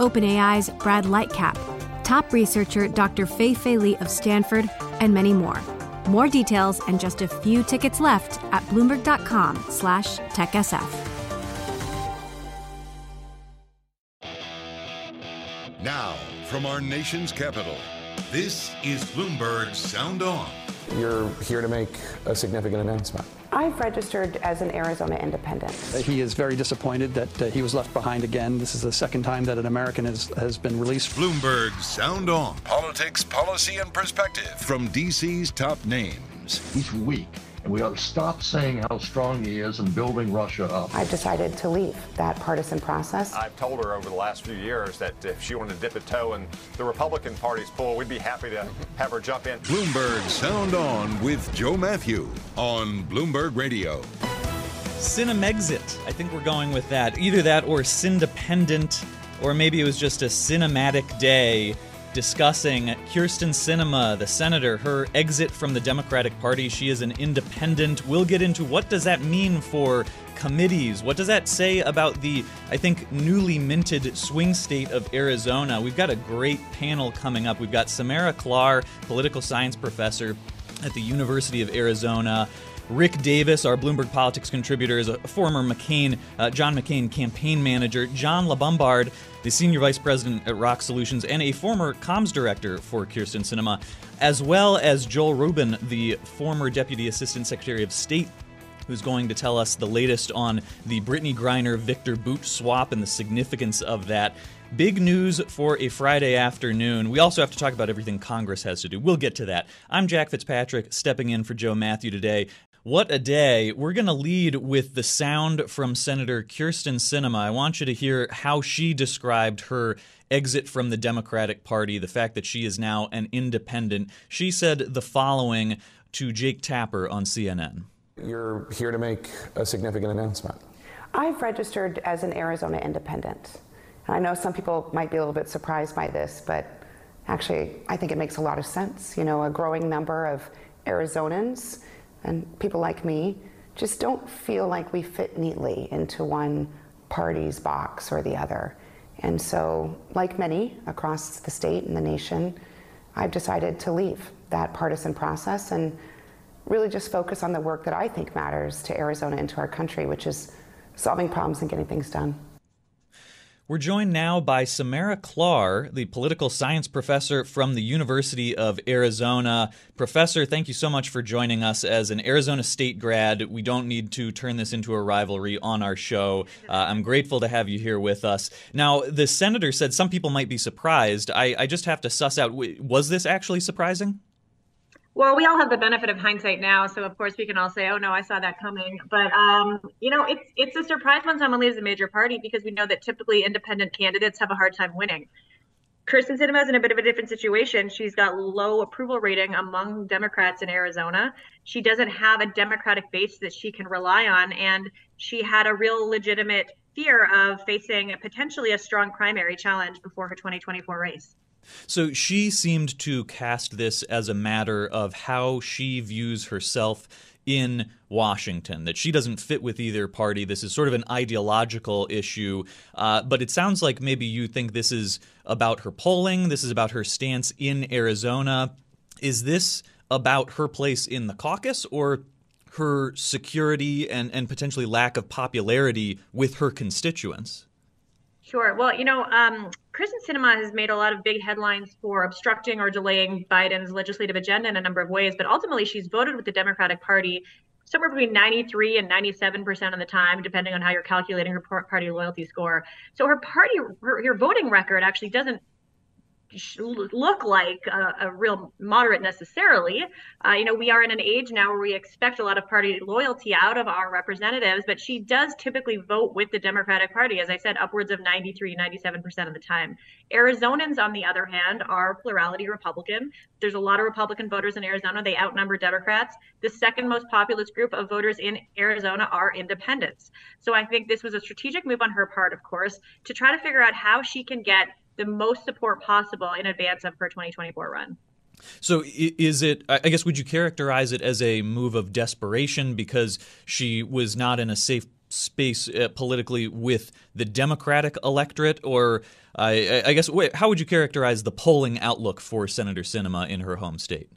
OpenAI's Brad Lightcap, top researcher Dr. Fei Fei Li of Stanford, and many more. More details and just a few tickets left at bloomberg.com slash techsf. Now, from our nation's capital, this is Bloomberg Sound On. You're here to make a significant announcement. I've registered as an Arizona independent. He is very disappointed that uh, he was left behind again. This is the second time that an American has, has been released. Bloomberg Sound On. Politics, policy, and perspective from DC's top names. Each week. And we ought to stop saying how strong he is and building Russia up. I've decided to leave that partisan process. I've told her over the last few years that if she wanted to dip a toe in the Republican Party's pool, we'd be happy to have her jump in. Bloomberg Sound On with Joe Matthew on Bloomberg Radio. Cinemexit. I think we're going with that. Either that or Cindependent, or maybe it was just a cinematic day discussing Kyrsten Sinema, the senator, her exit from the Democratic Party. She is an independent. We'll get into what does that mean for committees? What does that say about the, I think, newly minted swing state of Arizona? We've got a great panel coming up. We've got Samara Klar, political science professor at the University of Arizona. Rick Davis, our Bloomberg Politics contributor, is a former McCain, uh, John McCain campaign manager. John LaBombard, the senior vice president at ROKK Solutions and a former comms director for Kyrsten Sinema, as well as Joel Rubin, the former deputy assistant secretary of state who's going to tell us the latest on the Brittney Griner Viktor Bout swap and the significance of that. Big news for a Friday afternoon. We also have to talk about everything Congress has to do. We'll get to that. I'm Jack Fitzpatrick, stepping in for Joe Matthew today. What a day. We're going to lead with the sound from Senator Kyrsten Sinema. I want you to hear how she described her exit from the Democratic Party, the fact that she is now an independent. She said the following to Jake Tapper on CNN. You're here to make a significant announcement. I've registered as an Arizona independent. And I know some people might be a little bit surprised by this, but actually, I think it makes a lot of sense. You know, a growing number of Arizonans and people like me just don't feel like we fit neatly into one party's box or the other. And so, like many across the state and the nation, I've decided to leave that partisan process and really just focus on the work that I think matters to Arizona and to our country, which is solving problems and getting things done. We're joined now by Samara Klar, the political science professor from the University of Arizona. Professor, thank you so much for joining us as an Arizona State grad. We don't need to turn this into a rivalry on our show. Uh, I'm grateful to have you here with us. Now, the senator said some people might be surprised. I, I just have to suss out was this actually surprising? Well, we all have the benefit of hindsight now, so of course we can all say, "Oh no, I saw that coming." But um, you know, it's it's a surprise when someone leaves a major party because we know that typically independent candidates have a hard time winning. Kyrsten Sinema is in a bit of a different situation. She's got low approval rating among Democrats in Arizona. She doesn't have a Democratic base that she can rely on, and she had a real legitimate fear of facing potentially a strong primary challenge before her 2024 race. So she seemed to cast this as a matter of how she views herself in Washington, that she doesn't fit with either party. This is sort of an ideological issue. Uh, but it sounds like maybe you think this is about her polling, this is about her stance in Arizona. Is this about her place in the caucus or her security and, and potentially lack of popularity with her constituents? Sure. Well, you know, um, Kyrsten Sinema has made a lot of big headlines for obstructing or delaying Biden's legislative agenda in a number of ways, but ultimately she's voted with the Democratic Party somewhere between 93 and 97 percent of the time, depending on how you're calculating her party loyalty score. So her party, her, her voting record actually doesn't look like a, a real moderate necessarily. Uh, you know, we are in an age now where we expect a lot of party loyalty out of our representatives, but she does typically vote with the Democratic Party, as I said, upwards of 93, 97% of the time. Arizonans, on the other hand, are plurality Republican. There's a lot of Republican voters in Arizona. They outnumber Democrats. The second most populous group of voters in Arizona are independents. So I think this was a strategic move on her part, of course, to try to figure out how she can get the most support possible in advance of her 2024 run. So is it I guess would you characterize it as a move of desperation because she was not in a safe space uh, politically with the Democratic electorate or I, I guess how would you characterize the polling outlook for Senator Sinema in her home state?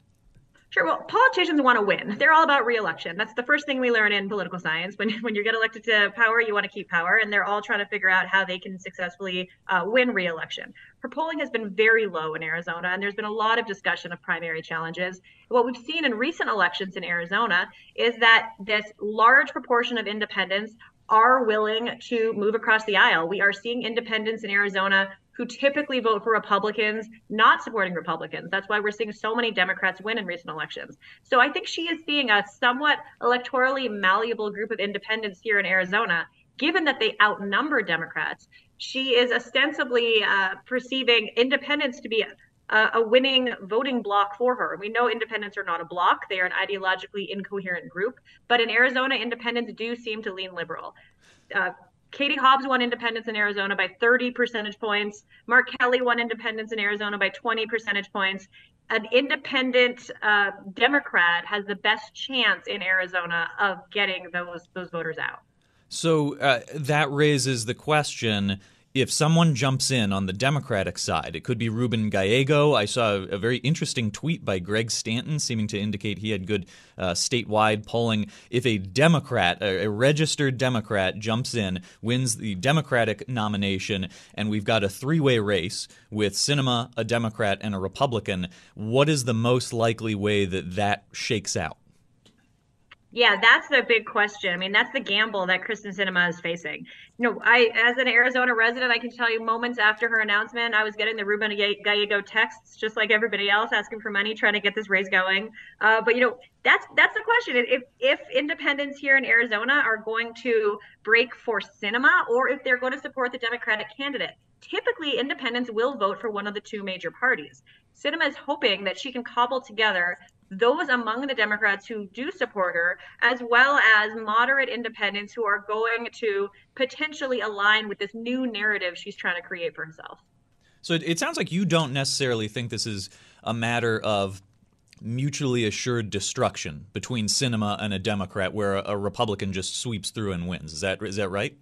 Sure. Well, politicians want to win. They're all about reelection. That's the first thing we learn in political science. When, when you get elected to power, you want to keep power, and they're all trying to figure out how they can successfully uh, win reelection. Her polling has been very low in Arizona, and there's been a lot of discussion of primary challenges. What we've seen in recent elections in Arizona is that this large proportion of independents are willing to move across the aisle. We are seeing independents in Arizona who typically vote for Republicans not supporting Republicans. That's why we're seeing so many Democrats win in recent elections. So I think she is seeing a somewhat electorally malleable group of independents here in Arizona, given that they outnumber Democrats. She is ostensibly uh, perceiving independents to be a, a, winning voting bloc for her. We know independents are not a bloc, they are an ideologically incoherent group. But in Arizona, independents do seem to lean liberal. Uh, Katie Hobbs won independents in Arizona by 30 percentage points. Mark Kelly won independents in Arizona by 20 percentage points. An independent uh, Democrat has the best chance in Arizona of getting those those voters out. So uh, that raises the question if someone jumps in on the Democratic side, it could be Ruben Gallego. I saw a very interesting tweet by Greg Stanton seeming to indicate he had good uh, statewide polling. If a Democrat, a, a, registered Democrat, jumps in, wins the Democratic nomination, and we've got a three way race with Sinema, a Democrat, and a Republican, what is the most likely way that that shakes out? Yeah, that's the big question. I mean, that's the gamble that Kyrsten Sinema is facing. You know, I, as an Arizona resident, I can tell you moments after her announcement, I was getting the Ruben Gallego texts, just like everybody else, asking for money, trying to get this race going. Uh, but you know, that's that's the question. If if independents here in Arizona are going to break for Sinema, or if they're going to support the Democratic candidate, typically independents will vote for one of the two major parties. Sinema is hoping that she can cobble together those among the Democrats who do support her, as well as moderate independents who are going to potentially align with this new narrative she's trying to create for herself. So it, it sounds like you don't necessarily think this is a matter of mutually assured destruction between Sinema and a Democrat, where a, a Republican just sweeps through and wins. Is that is that right?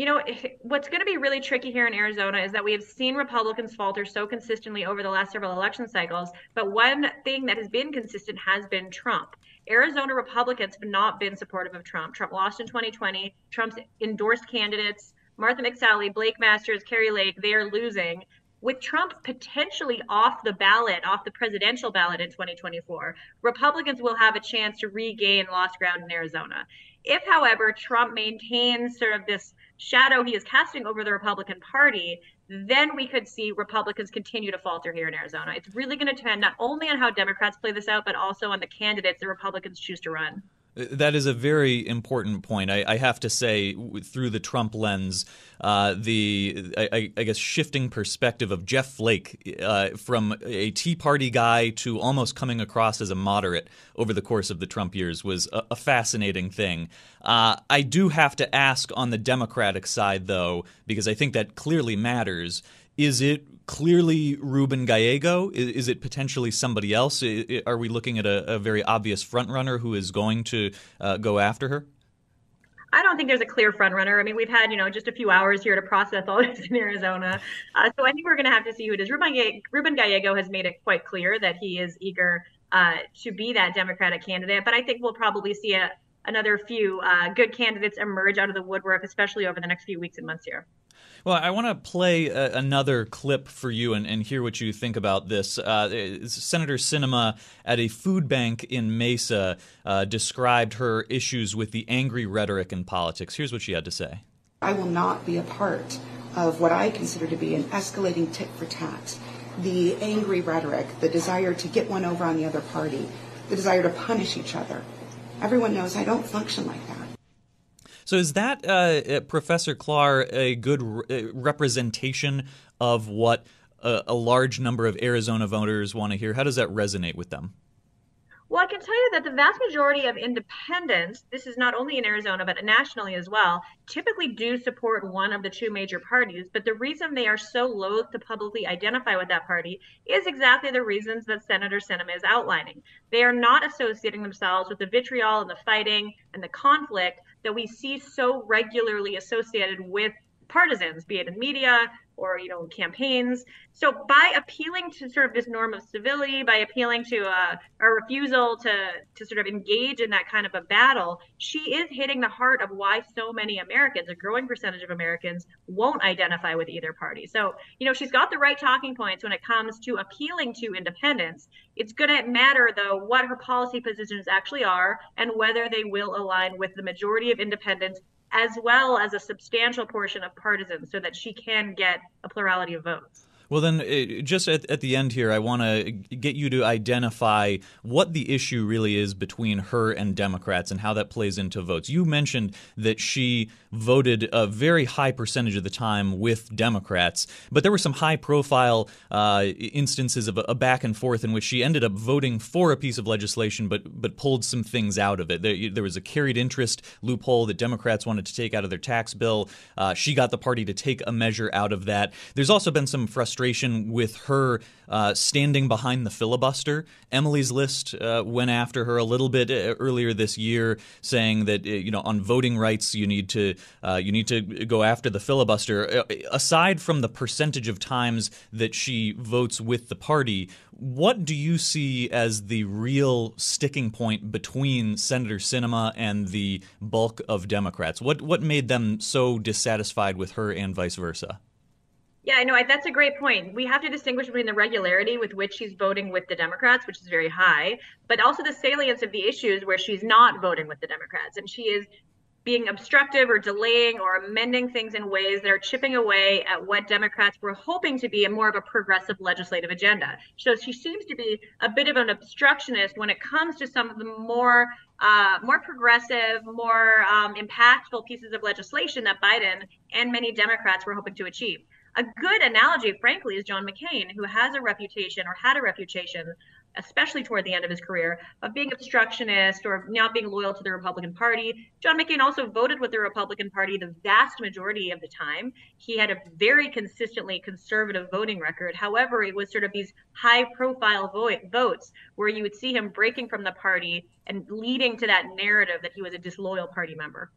You know, eh, what's going to be really tricky here in Arizona is that we have seen Republicans falter so consistently over the last several election cycles. But one thing that has been consistent has been Trump. Arizona Republicans have not been supportive of Trump. Trump lost in 2020. Trump's endorsed candidates, Martha McSally, Blake Masters, Kari Lake, they are losing. With Trump potentially off the ballot, off the presidential ballot in 2024, Republicans will have a chance to regain lost ground in Arizona. If, however, Trump maintains sort of this shadow he is casting over the Republican Party, then we could see Republicans continue to falter here in Arizona. It's really going to depend not only on how Democrats play this out, but also on the candidates the Republicans choose to run. That is a very important point. I, I have to say, through the Trump lens, uh, the I, I, guess shifting perspective of Jeff Flake uh, from a Tea Party guy to almost coming across as a moderate over the course of the Trump years was a, a fascinating thing. Uh, I do have to ask on the Democratic side, though, because I think that clearly matters. Is it clearly Ruben Gallego? Is, is, it potentially somebody else? Are we looking at a, a very obvious frontrunner who is going to uh, go after her? I don't think there's a clear frontrunner. I mean, we've had you know just a few hours here to process all this in Arizona, uh, so I think we're going to have to see who it is. Ruben, Ruben Gallego has made it quite clear that he is eager uh, to be that Democratic candidate, but I think we'll probably see a, another few uh, good candidates emerge out of the woodwork, especially over the next few weeks and months here. Well, I want to play a, another clip for you and, and, hear what you think about this. Uh, Senator Sinema at a food bank in Mesa uh, described her issues with the angry rhetoric in politics. Here's what she had to say I will not be a part of what I consider to be an escalating tit for tat. The angry rhetoric, the desire to get one over on the other party, the desire to punish each other. Everyone knows I don't function like that. So is that uh, uh Professor Klar a good re- uh, representation of what a, a large number of Arizona voters want to hear? How does that resonate with them? Well, I can tell you that the vast majority of independents, this is not only in Arizona, but nationally as well, typically do support one of the two major parties. But the reason they are so loath to publicly identify with that party is exactly the reasons that Senator Sinema is outlining. They are not associating themselves with the vitriol and the fighting and the conflict that we see so regularly associated with partisans, be it in media or you know campaigns. So by appealing to sort of this norm of civility, by appealing to uh, a refusal to to sort of engage in that kind of a battle, she is hitting the heart of why so many Americans, a growing percentage of Americans, won't identify with either party. So you know she's got the right talking points when it comes to appealing to independents. It's going to matter though what her policy positions actually are and whether they will align with the majority of independents as well as a substantial portion of partisans so that she can get a plurality of votes. Well, then, just at, at the end here, I want to get you to identify what the issue really is between her and Democrats and how that plays into votes. You mentioned that she voted a very high percentage of the time with Democrats, but there were some high profile uh, instances of a, a, back and forth in which she ended up voting for a piece of legislation but, but pulled some things out of it. There, there was a carried interest loophole that Democrats wanted to take out of their tax bill. Uh, she got the party to take a measure out of that. There's also been some frustration frustration with her uh, standing behind the filibuster. Emily's List uh, went after her a little bit uh, earlier this year, saying that uh, you know on voting rights you need to uh, you need to go after the filibuster. aside from the percentage of times that she votes with the party, what do you see as the real sticking point between Senator Sinema and the bulk of Democrats? What what made them so dissatisfied with her and vice versa? Yeah, I know. That's a great point. We have to distinguish between the regularity with which she's voting with the Democrats, which is very high, but also the salience of the issues where she's not voting with the Democrats. And she is being obstructive or delaying or amending things in ways that are chipping away at what Democrats were hoping to be a more of a progressive legislative agenda. So she seems to be a bit of an obstructionist when it comes to some of the more uh, more progressive, more um, impactful pieces of legislation that Biden and many Democrats were hoping to achieve. A good analogy, frankly, is John McCain, who has a reputation or had a reputation, especially toward the end of his career, of being obstructionist or not being loyal to the Republican Party. John McCain also voted with the Republican Party the vast majority of the time. He had a very consistently conservative voting record. However, it was sort of these high profile vo- votes where you would see him breaking from the party and leading to that narrative that he was a disloyal party member.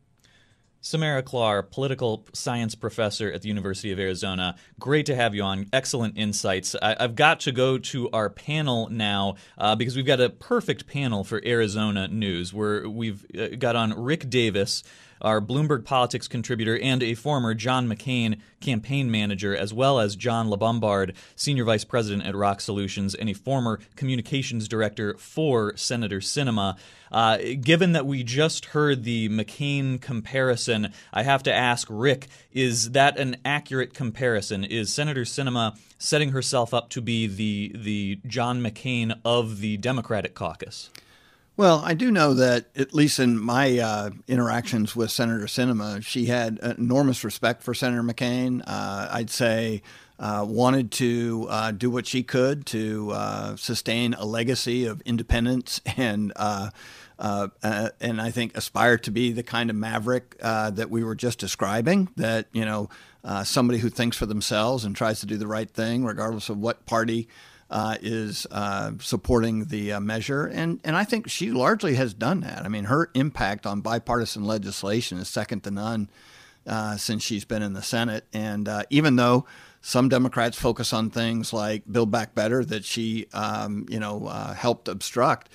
Samara Klar, political science professor at the University of Arizona. Great to have you on. Excellent insights. I, have got to go to our panel now uh, because we've got a perfect panel for Arizona news. Where we've uh, got on Rick Davis our Bloomberg Politics contributor and a former John McCain campaign manager, as well as John LaBombard, senior vice president at ROKK Solutions and a former communications director for Senator Sinema. Uh, given that we just heard the McCain comparison, I have to ask Rick: Is that an accurate comparison? Is Senator Sinema setting herself up to be the the John McCain of the Democratic caucus? Well, I do know that, at least in my uh, interactions with Senator Sinema, she had enormous respect for Senator McCain. Uh, I'd say uh, wanted to uh, do what she could to uh, sustain a legacy of independence and. Uh, and I think aspire to be the kind of maverick that we were just describing. That you know, somebody who thinks for themselves and tries to do the right thing, regardless of what party uh, is uh, supporting the uh, measure, and and I think she largely has done that. I mean, her impact on bipartisan legislation is second to none uh, since she's been in the Senate. And uh, even though some Democrats focus on things like Build Back Better that she um, you know uh, helped obstruct,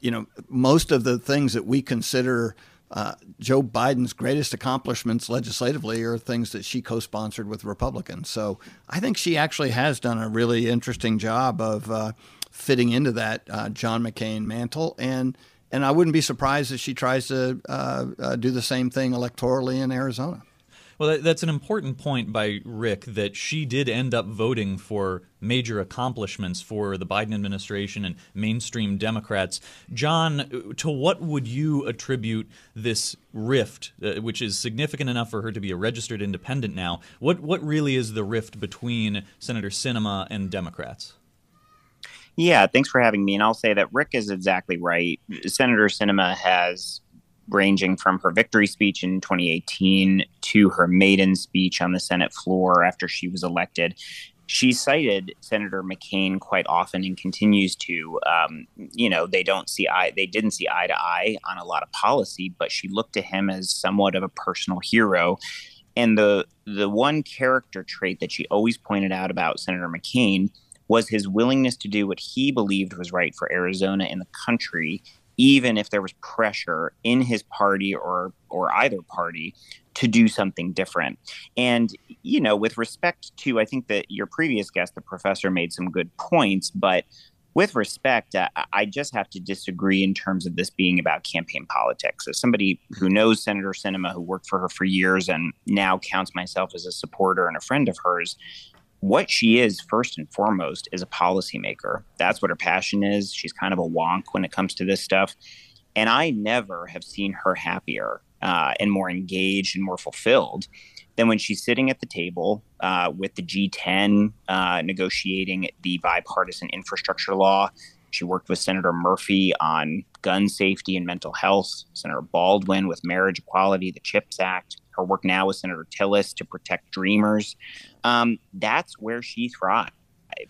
you know most of the things that we consider uh, Joe Biden's greatest accomplishments legislatively are things that she co sponsored with Republicans. So I think she actually has done a really interesting job of uh, fitting into that uh, John McCain mantle. And, and I wouldn't be surprised if she tries to uh, uh, do the same thing electorally in Arizona. Well, that's an important point by Rick that she did end up voting for major accomplishments for the Biden administration and mainstream Democrats. John, to what would you attribute this rift, uh, which is significant enough for her to be a registered independent now? What what really is the rift between Senator Sinema and Democrats? Yeah, thanks for having me. And I'll say that Rick is exactly right. Senator Sinema has ranging from her victory speech in 2018 to her maiden speech on the Senate floor after she was elected. She cited Senator McCain quite often and continues to. Um, you know, they don't see eye, they didn't see eye to eye on a lot of policy, but she looked to him as somewhat of a personal hero. And the the one character trait that she always pointed out about Senator McCain was his willingness to do what he believed was right for Arizona and the country, even if there was pressure in his party or or either party to do something different. And you know, with respect to, I think that your previous guest, the professor, made some good points, but with respect, uh, I just have to disagree in terms of this being about campaign politics. As somebody who knows Senator Sinema, who worked for her for years and now counts myself as a supporter and a friend of hers, what she is first and foremost is a policymaker. That's what her passion is. She's kind of a wonk when it comes to this stuff. And I never have seen her happier uh, and more engaged and more fulfilled than when she's sitting at the table uh, with the G10 uh, negotiating the bipartisan infrastructure law. She worked with Senator Murphy on gun safety and mental health, Senator Baldwin with marriage equality, the CHIPS Act, her work now with Senator Tillis to protect dreamers. Um, that's where she thrives.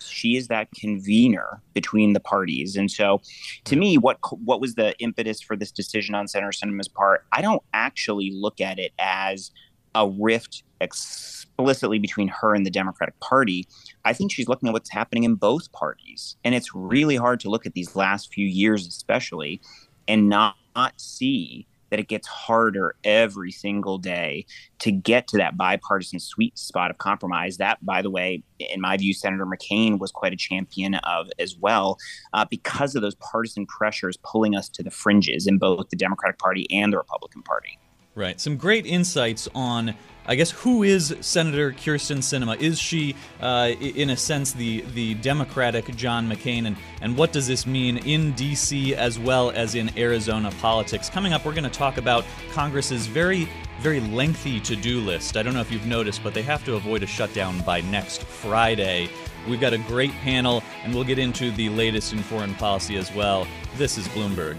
She is that convener between the parties, and so, to me, what what was the impetus for this decision on Senator Sinema's part? I don't actually look at it as a rift explicitly between her and the Democratic Party. I think she's looking at what's happening in both parties, and it's really hard to look at these last few years, especially, and not, not see that it gets harder every single day to get to that bipartisan sweet spot of compromise. That, by the way, in my view, Senator McCain was quite a champion of as well, uh, because of those partisan pressures pulling us to the fringes in both the Democratic Party and the Republican Party. Right. Some great insights on I guess who is Senator Kyrsten Sinema? Is she, uh, in a sense, the the Democratic John McCain, and and what does this mean in D.C. as well as in Arizona politics? Coming up, we're going to talk about Congress's very very lengthy to-do list. I don't know if you've noticed, but they have to avoid a shutdown by next Friday. We've got a great panel, and we'll get into the latest in foreign policy as well. This is Bloomberg.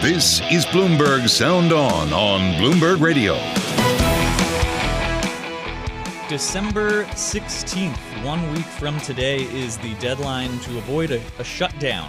This is Bloomberg Sound On on Bloomberg Radio. December 16th, one week from today, is the deadline to avoid a, a shutdown.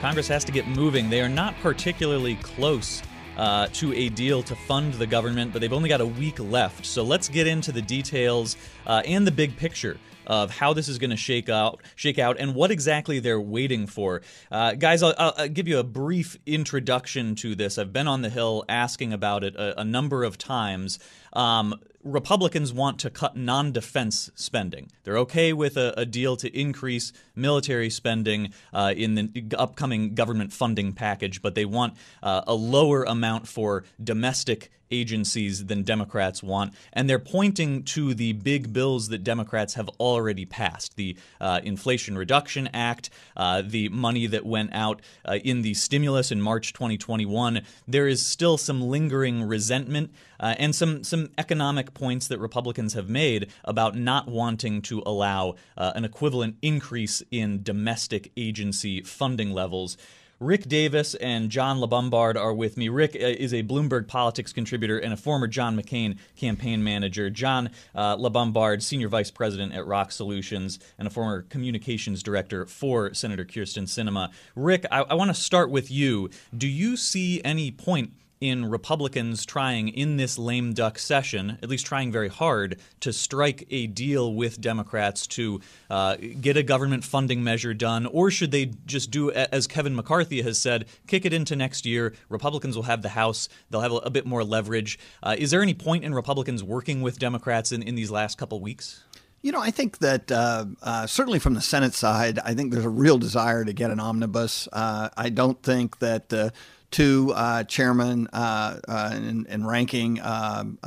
Congress has to get moving. They are not particularly close uh, to a deal to fund the government, but they've only got a week left. So let's get into the details uh, and the big picture of how this is going to shake out, shake out, and what exactly they're waiting for. Uh, guys, I'll, I'll, give you a brief introduction to this. I've been on the Hill asking about it a, a number of times. Um, Republicans want to cut non defense spending. They're okay with a, a, deal to increase military spending uh, in the upcoming government funding package, but they want uh, a lower amount for domestic agencies than Democrats want. And they're pointing to the big bills that Democrats have already passed the uh, Inflation Reduction Act, uh, the money that went out uh, in the stimulus in March 2021. There is still some lingering resentment uh, and some, some economic points that Republicans have made about not wanting to allow uh, an equivalent increase in domestic agency funding levels. Rick Davis and John LaBombard are with me. Rick uh, is a Bloomberg politics contributor and a former John McCain campaign manager. John uh, LaBombard, senior vice president at ROKK Solutions and a former communications director for Senator Kyrsten Sinema. Rick, I, I want to start with you. Do you see any point? In Republicans trying in this lame duck session, at least trying very hard, to strike a deal with Democrats to uh, get a government funding measure done? Or should they just do, as Kevin McCarthy has said, kick it into next year? Republicans will have the House, they'll have a, bit more leverage. Uh, is there any point in Republicans working with Democrats in, in these last couple weeks? You know, I think that uh, uh, certainly from the Senate side, I think there's a real desire to get an omnibus. Uh, I don't think that uh, two uh, chairman uh, and, and, ranking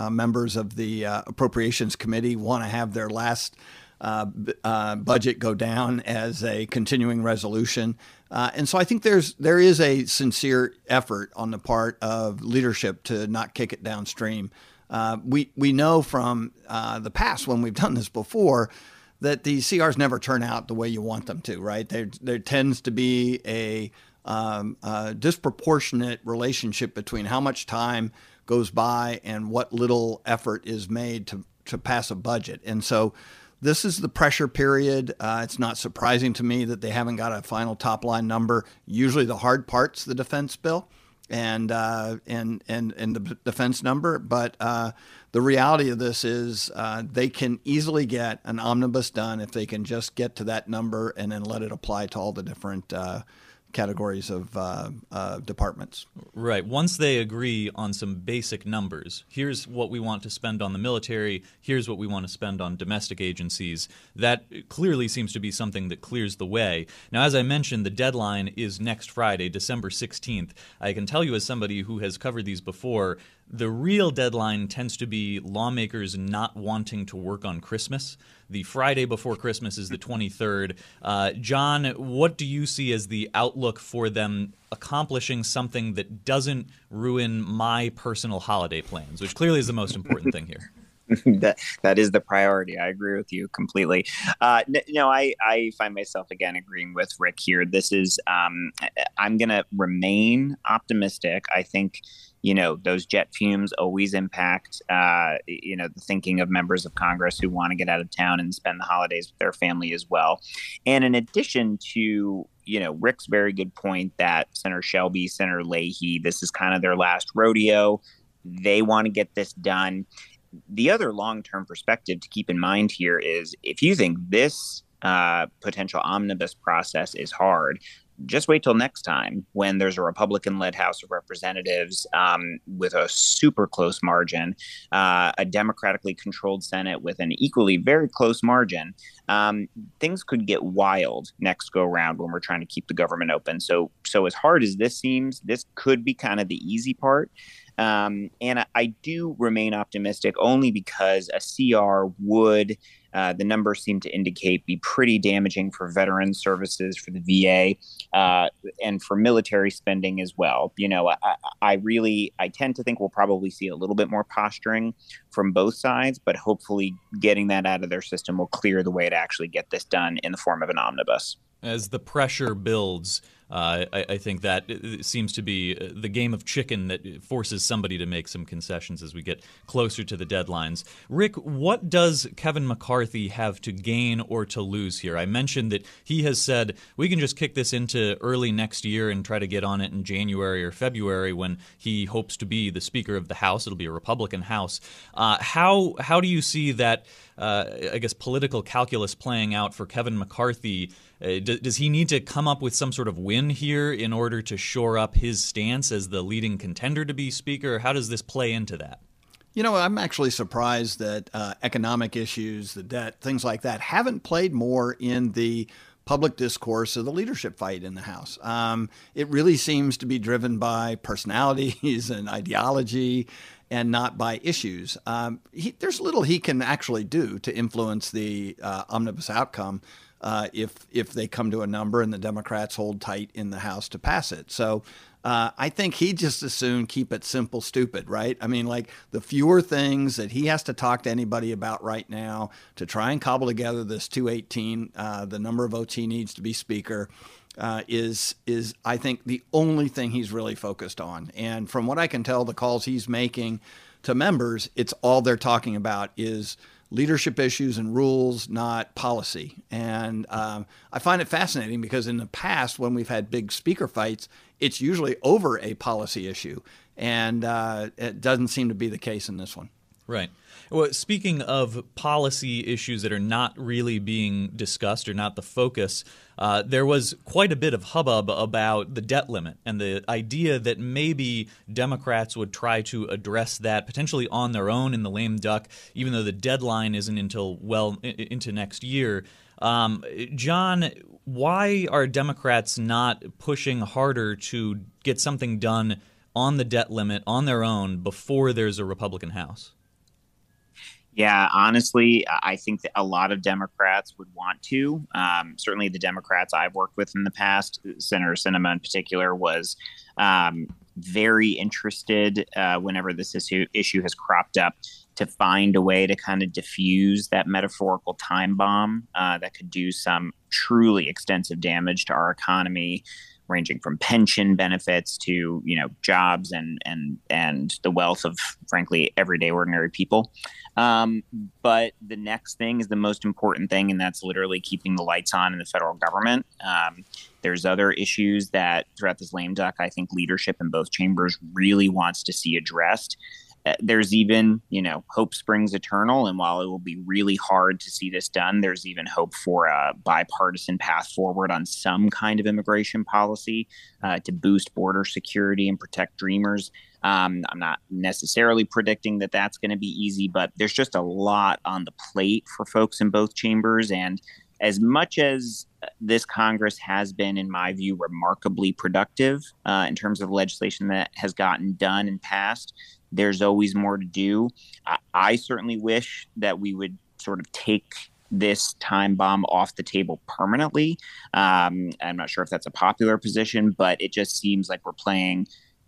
members of the Appropriations Committee want to have their last budget go down as a continuing resolution. and so I think there's there is a sincere effort on the part of leadership to not kick it downstream. We we know from the past when we've done this before that the CRs never turn out the way you want them to. Right? There there tends to be a um, disproportionate relationship between how much time goes by and what little effort is made to, to pass a budget. And so this is the pressure period. Uh, it's not surprising to me that they haven't got a final top line number. Usually the hard part's the defense bill and uh, and and and the defense number. But uh, the reality of this is uh, they can easily get an omnibus done if they can just get to that number and then let it apply to all the different uh, categories of uh, uh, departments. Right. Once they agree on some basic numbers, here's what we want to spend on the military, here's what we want to spend on domestic agencies, that clearly seems to be something that clears the way. Now, as I mentioned, the deadline is next Friday, December 16th. I can tell you, as somebody who has covered these before, the real deadline tends to be lawmakers not wanting to work on Christmas. The Friday before Christmas is the 23rd. Uh, John, what do you see as the outlook for them accomplishing something that doesn't ruin my personal holiday plans, which clearly is the most important thing here? that that is the priority. I agree with you completely. Uh, no, I I find myself again agreeing with Rick here. This is um, I'm going to remain optimistic. I think you know those jet fumes always impact uh, you know the thinking of members of congress who want to get out of town and spend the holidays with their family as well. And in addition to you know rick's very good point that senator shelby senator leahy this is kind of their last rodeo. They want to get this done. The other long-term perspective to keep in mind here is if you think this uh, potential omnibus process is hard just wait till next time when there's a Republican led House of Representatives um, with a super close margin, uh, a Democratically controlled Senate with an equally very close margin. Um, things could get wild next go around when we're trying to keep the government open. So, so as hard as this seems, this could be kind of the easy part. Um, and I, I do remain optimistic only because a CR would uh, the numbers seem to indicate be pretty damaging for veteran services, for the VA, uh, and for military spending as well. You know, I, I, really, I tend to think we'll probably see a little bit more posturing from both sides, but hopefully getting that out of their system will clear the way to actually get this done in the form of an omnibus. As the pressure builds, uh, I, I, think that seems to be uh, the game of chicken that forces somebody to make some concessions as we get closer to the deadlines. Rick, what does Kevin McCarthy have to gain or to lose here? I mentioned that he has said we can just kick this into early next year and try to get on it in January or February when he hopes to be the Speaker of the House. It'll be a Republican House. Uh, how how do you see that? Uh, I guess political calculus playing out for Kevin McCarthy. Uh, does, he need to come up with some sort of win? win here in order to shore up his stance as the leading contender to be Speaker? How does this play into that? You know, I'm actually surprised that uh, economic issues, the debt, things like that, haven't played more in the public discourse of the leadership fight in the House. Um, it really seems to be driven by personalities and ideology and not by issues. Um, he, there's little he can actually do to influence the uh, omnibus outcome uh, if if they come to a number and the Democrats hold tight in the House to pass it. So uh, I think he just as soon keep it simple, stupid, right? I mean, like the fewer things that he has to talk to anybody about right now to try and cobble together this 218, uh, the number of votes he needs to be Speaker. uh, is is I think the only thing he's really focused on. And from what I can tell, the calls he's making to members, it's all they're talking about is leadership issues and rules, not policy. And um, I find it fascinating because in the past, when we've had big speaker fights, it's usually over a policy issue, and uh, it doesn't seem to be the case in this one. Right. Well, speaking of policy issues that are not really being discussed or not the focus, uh, there was quite a bit of hubbub about the debt limit and the idea that maybe Democrats would try to address that potentially on their own in the lame duck, even though the deadline isn't until well into next year. Um, John, why are Democrats not pushing harder to get something done on the debt limit on their own before there's a Republican House? Yeah, honestly, I think that a lot of Democrats would want to. Um, certainly, the Democrats I've worked with in the past, Senator Sinema in particular, was um, very interested uh, whenever this issue, issue has cropped up to find a way to kind of diffuse that metaphorical time bomb uh, that could do some truly extensive damage to our economy ranging from pension benefits to you know jobs and and and the wealth of frankly everyday ordinary people. Um, but the next thing is the most important thing and that's literally keeping the lights on in the federal government. Um, there's other issues that throughout this lame duck i think leadership in both chambers really wants to see addressed there's even, you know, hope springs eternal. And while it will be really hard to see this done, there's even hope for a bipartisan path forward on some kind of immigration policy uh, to boost border security and protect dreamers. Um, I'm not necessarily predicting that that's going to be easy, but there's just a lot on the plate for folks in both chambers. And as much as this Congress has been, in my view, remarkably productive uh, in terms of legislation that has gotten done and passed, there's always more to do. I, I certainly wish that we would sort of take this time bomb off the table permanently. Um, I'm not sure if that's a popular position, but it just seems like we're playing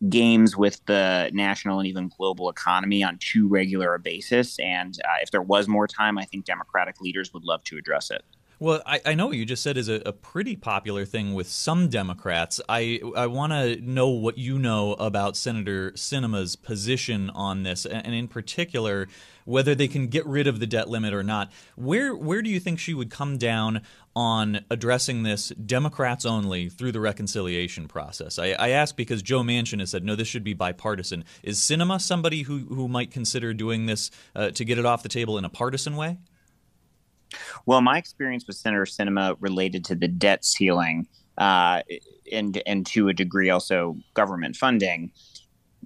games with the national and even global economy on too regular a basis. And uh, if there was more time, I think Democratic leaders would love to address it. Well, I, I know what you just said is a, a, pretty popular thing with some Democrats. I I want to know what you know about Senator Sinema's position on this, and in particular, whether they can get rid of the debt limit or not. Where where do you think she would come down on addressing this Democrats only through the reconciliation process? I, I ask because Joe Manchin has said no, this should be bipartisan. Is Sinema somebody who who might consider doing this uh, to get it off the table in a partisan way? Well, my experience with Senator Sinema related to the debt ceiling uh, and and to a degree also government funding.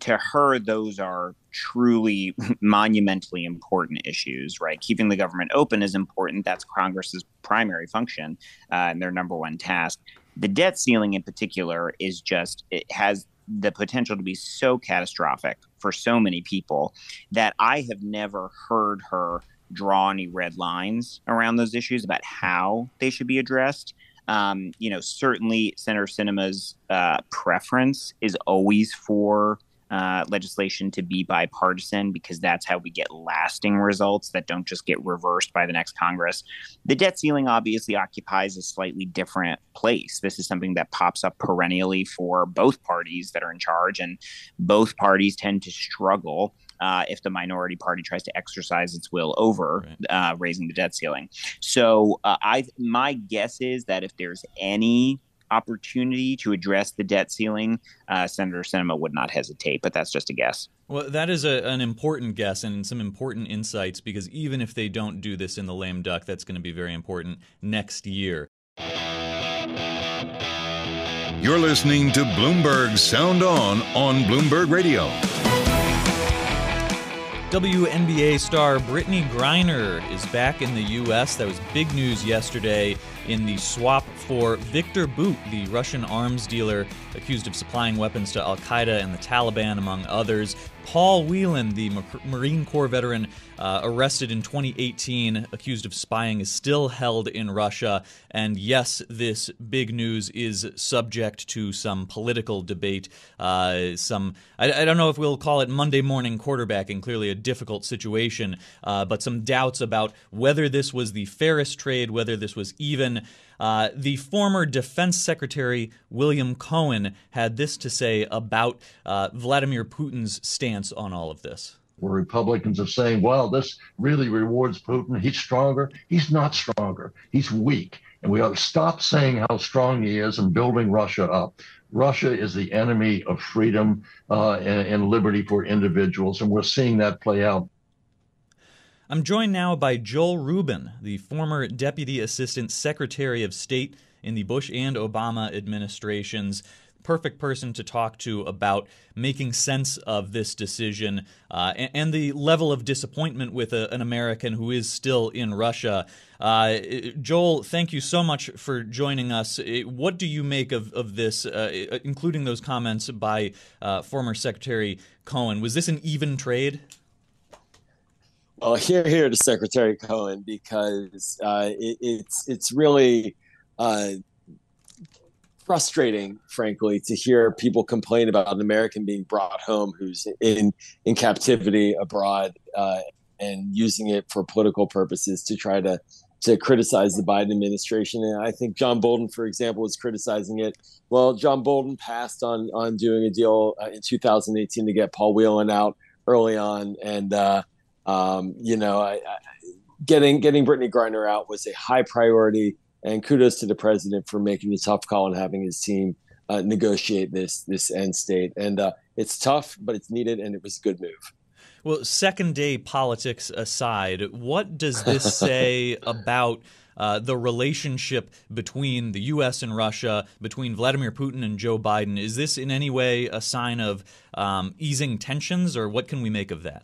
To her, those are truly monumentally important issues, right? Keeping the government open is important. That's Congress's primary function uh, and their number one task. The debt ceiling, in particular, is just it has the potential to be so catastrophic for so many people that I have never heard her draw any red lines around those issues about how they should be addressed. Um, you know, certainly Senator Sinema's uh, preference is always for uh, legislation to be bipartisan because that's how we get lasting results that don't just get reversed by the next Congress. The debt ceiling obviously occupies a slightly different place. This is something that pops up perennially for both parties that are in charge, and both parties tend to struggle uh, if the minority party tries to exercise its will over right. uh, raising the debt ceiling. So uh, I, my guess is that if there's any opportunity to address the debt ceiling, uh, Senator Sinema would not hesitate. But that's just a guess. Well, that is a, an important guess and some important insights because even if they don't do this in the lame duck, that's going to be very important next year. You're listening to Bloomberg Sound On on Bloomberg Radio. WNBA star Brittney Griner is back in the U.S. That was big news yesterday in the swap for Viktor Bout, the Russian arms dealer accused of supplying weapons to Al Qaeda and the Taliban, among others. Paul Whelan, the Marine Corps veteran uh, arrested in 2018, accused of spying, is still held in Russia. And yes, this big news is subject to some political debate. Uh, some, I, I, don't know if we'll call it Monday morning quarterbacking, clearly a difficult situation, uh, but some doubts about whether this was the fairest trade, whether this was even. Uh, the former Defense Secretary William Cohen had this to say about uh, Vladimir Putin's stance on all of this. Where Republicans are saying, well, this really rewards Putin. He's stronger. He's not stronger. He's weak. And we ought to stop saying how strong he is and building Russia up. Russia is the enemy of freedom uh, and, and liberty for individuals. And we're seeing that play out I'm joined now by Joel Rubin, the former Deputy Assistant Secretary of State in the Bush and Obama administrations. Perfect person to talk to about making sense of this decision uh, and, and, the level of disappointment with a, an American who is still in Russia. Uh, Joel, thank you so much for joining us. What do you make of, of this, uh, including those comments by uh, former Secretary Cohen? Was this an even trade? Well, hear, hear to Secretary Cohen because uh, it, it's it's really uh, frustrating, frankly, to hear people complain about an American being brought home who's in in captivity abroad uh, and using it for political purposes to try to to criticize the Biden administration. And I think John Bolton, for example, was criticizing it. Well, John Bolton passed on on doing a deal uh, in 2018 to get Paul Whelan out early on, and uh, um, you know, I, I, getting getting Brittney Griner out was a high priority, and kudos to the president for making the tough call and having his team uh, negotiate this this end state. And uh, it's tough, but it's needed, and it was a good move. Well, second day politics aside, what does this say about? Uh, the relationship between the U.S. and Russia, between Vladimir Putin and Joe Biden. Is this in any way a sign of um, easing tensions, or what can we make of that?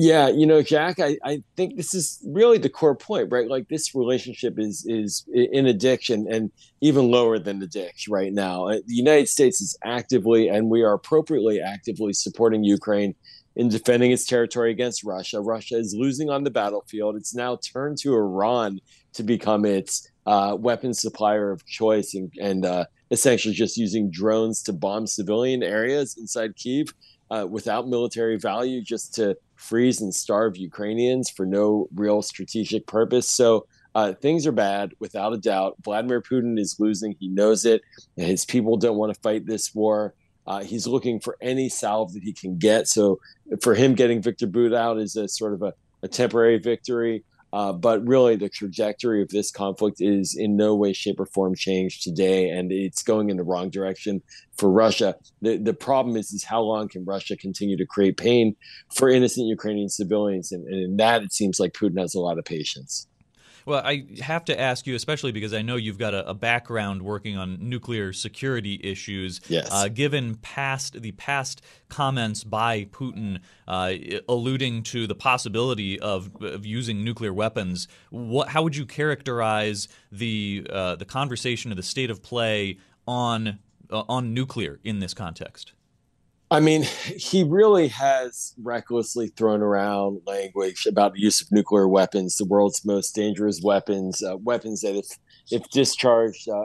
Yeah, you know, Jack, I, I think this is really the core point, right? Like this relationship is is in addiction and even lower than ditch right now. Uh, the United States is actively and we are appropriately actively supporting Ukraine in defending its territory against Russia. Russia is losing on the battlefield. It's now turned to Iran to become its uh, weapons supplier of choice and, and uh, essentially just using drones to bomb civilian areas inside Kiev uh, without military value, just to freeze and starve Ukrainians for no real strategic purpose. So uh, things are bad without a doubt. Vladimir Putin is losing. He knows it. His people don't want to fight this war. Uh, he's looking for any salve that he can get. So for him, getting Viktor Bout out is a sort of a, a temporary victory. Uh, but really, the trajectory of this conflict is in no way, shape, or form changed today, and it's going in the wrong direction for Russia. The the problem is is how long can Russia continue to create pain for innocent Ukrainian civilians, and, and in that it seems like Putin has a lot of patience. Well, I have to ask you, especially because I know you've got a, a background working on nuclear security issues. Yes. Uh, given past the past comments by Putin uh, alluding to the possibility of, of using nuclear weapons, what, how would you characterize the uh, the conversation of the state of play on uh, on nuclear in this context? I mean, he really has recklessly thrown around language about the use of nuclear weapons, the world's most dangerous weapons, uh, weapons that, if if discharged uh,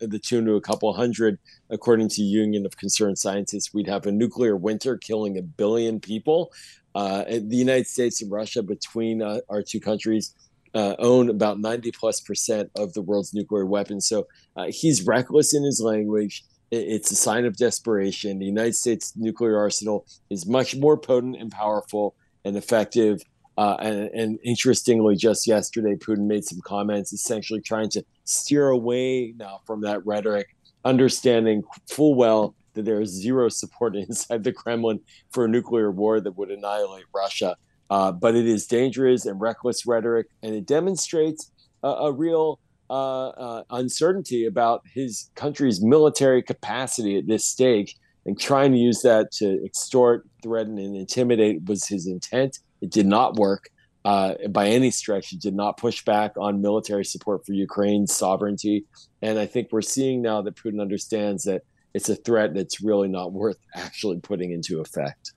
at the tune to a couple hundred, according to Union of Concerned Scientists, we'd have a nuclear winter killing a billion people. Uh, the United States and Russia, between uh, our two countries, uh, own about 90 plus percent of the world's nuclear weapons. So uh, he's reckless in his language it's a sign of desperation. The United States nuclear arsenal is much more potent and powerful and effective. Uh, and, and, interestingly, just yesterday, Putin made some comments essentially trying to steer away now from that rhetoric, understanding full well that there is zero support inside the Kremlin for a nuclear war that would annihilate Russia. Uh, but it is dangerous and reckless rhetoric, and it demonstrates a, a real uh, uh, uncertainty about his country's military capacity at this stage and trying to use that to extort, threaten, and intimidate was his intent. It did not work uh, by any stretch. It did not push back on military support for Ukraine's sovereignty. And I think we're seeing now that Putin understands that it's a threat that's really not worth actually putting into effect.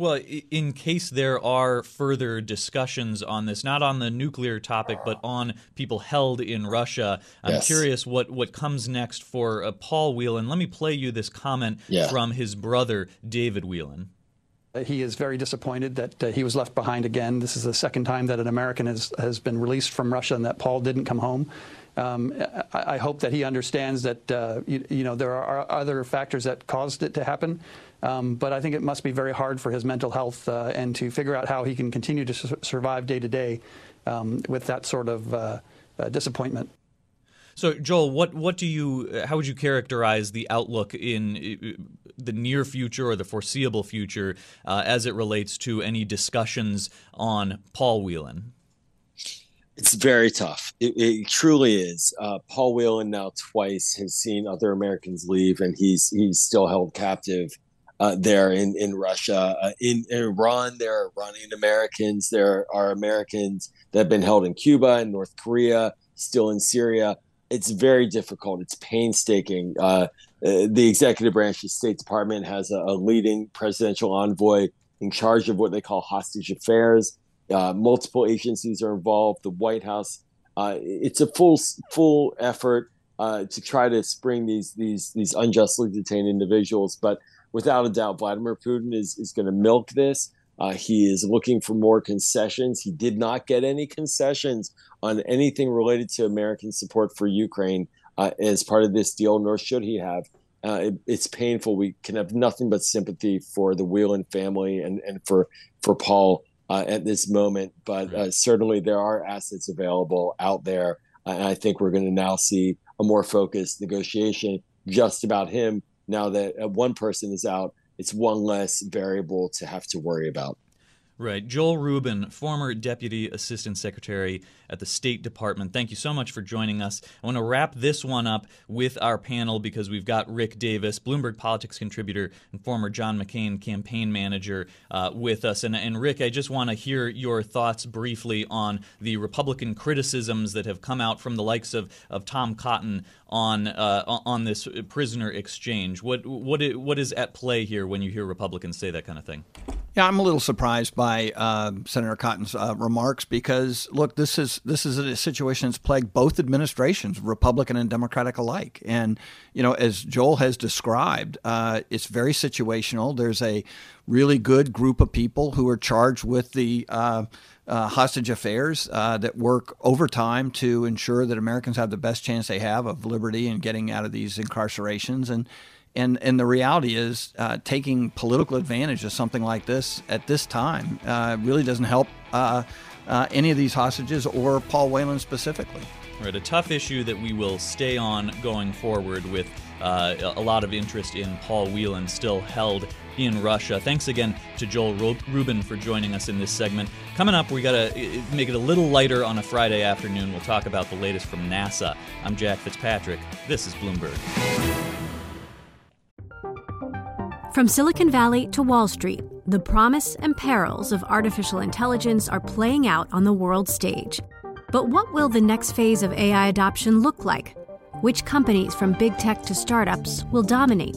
Well, in case there are further discussions on this, not on the nuclear topic, but on people held in Russia, I'm yes. curious what, what comes next for uh, Paul Whelan. Let me play you this comment yeah. from his brother, David Whelan. He is very disappointed that uh, he was left behind again. This is the second time that an American has, has been released from Russia and that Paul didn't come home. Um, I, I, hope that he understands that uh, you, you, know there are other factors that caused it to happen. Um, but I think it must be very hard for his mental health uh, and to figure out how he can continue to su- survive day to day um, with that sort of uh, uh, disappointment. So, Joel, what what do you? How would you characterize the outlook in uh, the near future or the foreseeable future uh, as it relates to any discussions on Paul Whelan? It's very tough. It, it truly is. Uh, Paul Whelan now twice has seen other Americans leave, and he's he's still held captive uh, there in in Russia. Uh, in, in, Iran, there are Iranian Americans. There are Americans that have been held in Cuba and North Korea, still in Syria. It's very difficult. It's painstaking. Uh, uh, the executive branch, the State Department, has a, a, leading presidential envoy in charge of what they call hostage affairs. Uh, multiple agencies are involved. The White House. Uh, it's a full full effort to try to spring these these these unjustly detained individuals, but without a doubt, Vladimir Putin is, is going to milk this. Uh, he is looking for more concessions. He did not get any concessions on anything related to American support for Ukraine uh, as part of this deal, nor should he have. Uh, it, it's painful. We can have nothing but sympathy for the Whelan family and, and for for Paul uh, at this moment. But uh, certainly there are assets available out there, and I think we're going to now see a more focused negotiation just about him now that uh, one person is out, it's one less variable to have to worry about. Right. Joel Rubin, former Deputy Assistant Secretary at the State Department. Thank you so much for joining us. I want to wrap this one up with our panel because we've got Rick Davis, Bloomberg Politics contributor and former John McCain campaign manager, uh, with us. And, and Rick, I just want to hear your thoughts briefly on the Republican criticisms that have come out from the likes of, of Tom Cotton on uh, on this prisoner exchange. What what what is at play here when you hear Republicans say that kind of thing? Yeah, I'm a little surprised by uh, Senator Cotton's uh, remarks because look, this is this is a situation that's plagued both administrations, Republican and Democratic alike. And you know, as Joel has described, uh, it's very situational. There's a really good group of people who are charged with the uh, uh, hostage affairs uh, that work overtime to ensure that Americans have the best chance they have of liberty and getting out of these incarcerations. And and and the reality is, uh, taking political advantage of something like this at this time uh, really doesn't help uh, any of these hostages or Paul Whelan specifically. Right, a tough issue that we will stay on going forward with uh, a lot of interest in Paul Whelan still held in Russia. Thanks again to Joel Rubin for joining us in this segment. Coming up, we got to make it a little lighter on a Friday afternoon. We'll talk about the latest from NASA. I'm Jack Fitzpatrick. This is Bloomberg. From Silicon Valley to Wall Street, the promise and perils of artificial intelligence are playing out on the world stage. But what will the next phase of AI adoption look like? Which companies, from big tech to startups, will dominate?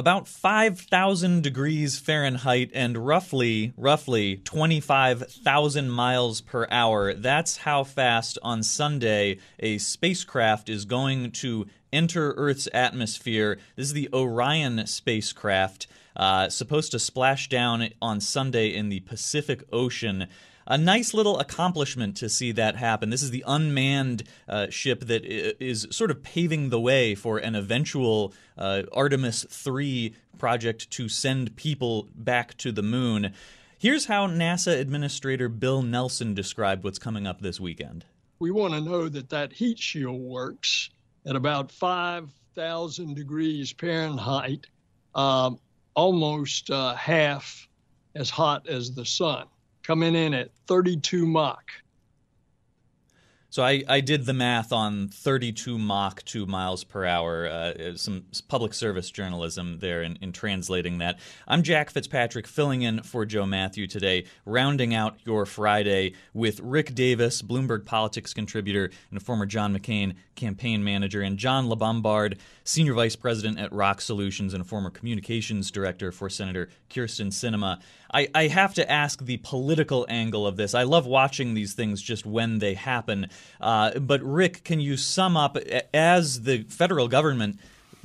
About 5,000 degrees Fahrenheit and roughly roughly 25,000 miles per hour. That's how fast on Sunday a spacecraft is going to enter Earth's atmosphere. This is the Orion spacecraft, uh, supposed to splash down on Sunday in the Pacific Ocean. A nice little accomplishment to see that happen. This is the unmanned uh, ship that is sort of paving the way for an eventual uh, Artemis 3 project to send people back to the moon. Here's how NASA Administrator Bill Nelson described what's coming up this weekend. We want to know that that heat shield works at about 5,000 degrees Fahrenheit, uh, almost uh, half as hot as the sun, coming in at 32 Mach. So I, I did the math on 32 Mach 2 miles per hour, uh, some public service journalism there in, in translating that. I'm Jack Fitzpatrick filling in for Joe Matthew today, rounding out your Friday with Rick Davis, Bloomberg politics contributor and a former John McCain campaign manager, and John LaBombard, senior vice president at ROKK Solutions and a former communications director for Senator Kyrsten Sinema. I, I have to ask the political angle of this. I love watching these things just when they happen. Uh, but, Rick, can you sum up as the federal government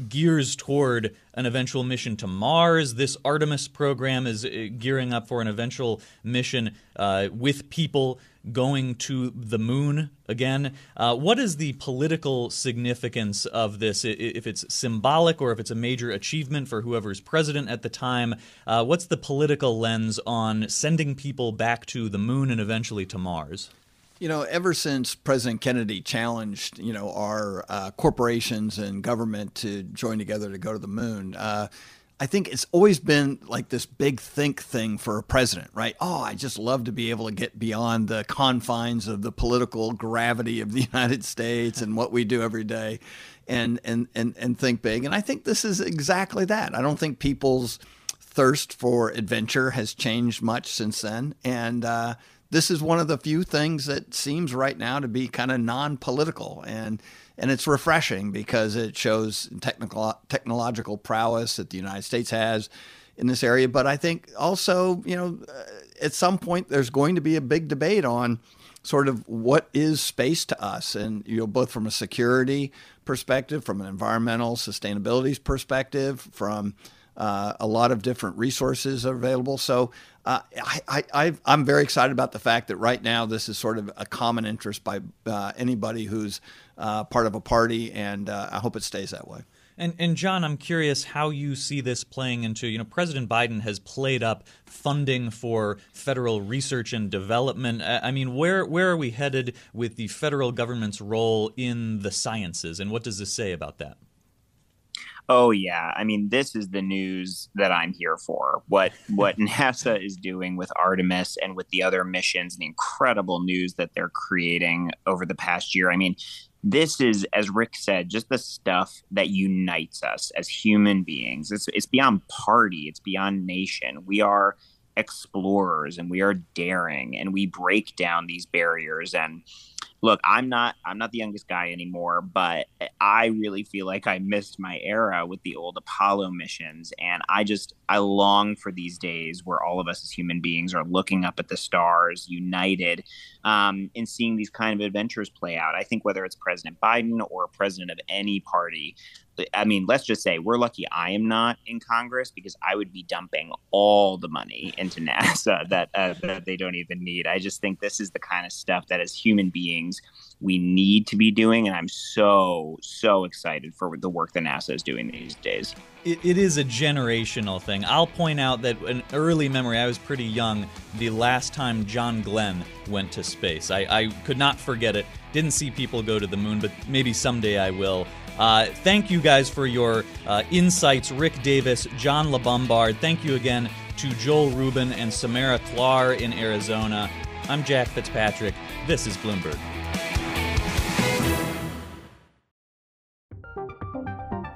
gears toward an eventual mission to Mars. This Artemis program is uh, gearing up for an eventual mission uh, with people going to the moon again. Uh, what is the political significance of this? If it's symbolic or if it's a major achievement for whoever's president at the time, uh, what's the political lens on sending people back to the moon and eventually to Mars? You know, ever since President Kennedy challenged, you know, our uh, corporations and government to join together to go to the moon, uh, I think it's always been like this big think thing for a president, right? Oh, I just love to be able to get beyond the confines of the political gravity of the United States and what we do every day and and and and think big. And I think this is exactly that. I don't think people's thirst for adventure has changed much since then. And uh, this is one of the few things that seems right now to be kind of non-political and and it's refreshing because it shows technical technological prowess that the United States has in this area. But I think also, you know, at some point there's going to be a big debate on sort of what is space to us, and you know, both from a security perspective, from an environmental sustainability perspective, from uh, a lot of different resources are available. So uh, I, I'm very excited about the fact that right now this is sort of a common interest by uh, anybody who's uh, part of a party, and uh, I hope it stays that way. And, and John, I'm curious how you see this playing into, you know, President Biden has played up funding for federal research and development. I mean, where where are we headed with the federal government's role in the sciences, and what does this say about that? Oh yeah, I mean this is the news that I'm here for. What what NASA is doing with Artemis and with the other missions, the incredible news that they're creating over the past year. I mean, this is, as Rick said, just the stuff that unites us as human beings. It's it's beyond party, it's beyond nation. We are explorers and we are daring and we break down these barriers and look i'm not i'm not the youngest guy anymore but i really feel like i missed my era with the old apollo missions. And i just i long for these days where all of us as human beings are looking up at the stars united um, and seeing these kind of adventures play out i think whether it's president biden or president of any party I mean, let's just say we're lucky I am not in Congress because I would be dumping all the money into NASA that, uh, that they don't even need. I just think this is the kind of stuff that as human beings we need to be doing. And I'm so, so excited for the work that NASA is doing these days. it, it is a generational thing. I'll point out that an early memory, I was pretty young, the last time John Glenn went to space. I, I could not forget it. Didn't see people go to the moon, but maybe someday I will. Uh, thank you guys for your uh, insights, Rick Davis, John LaBombard. Thank you again to Joel Rubin and Samara Klar in Arizona. I'm Jack Fitzpatrick. This is Bloomberg.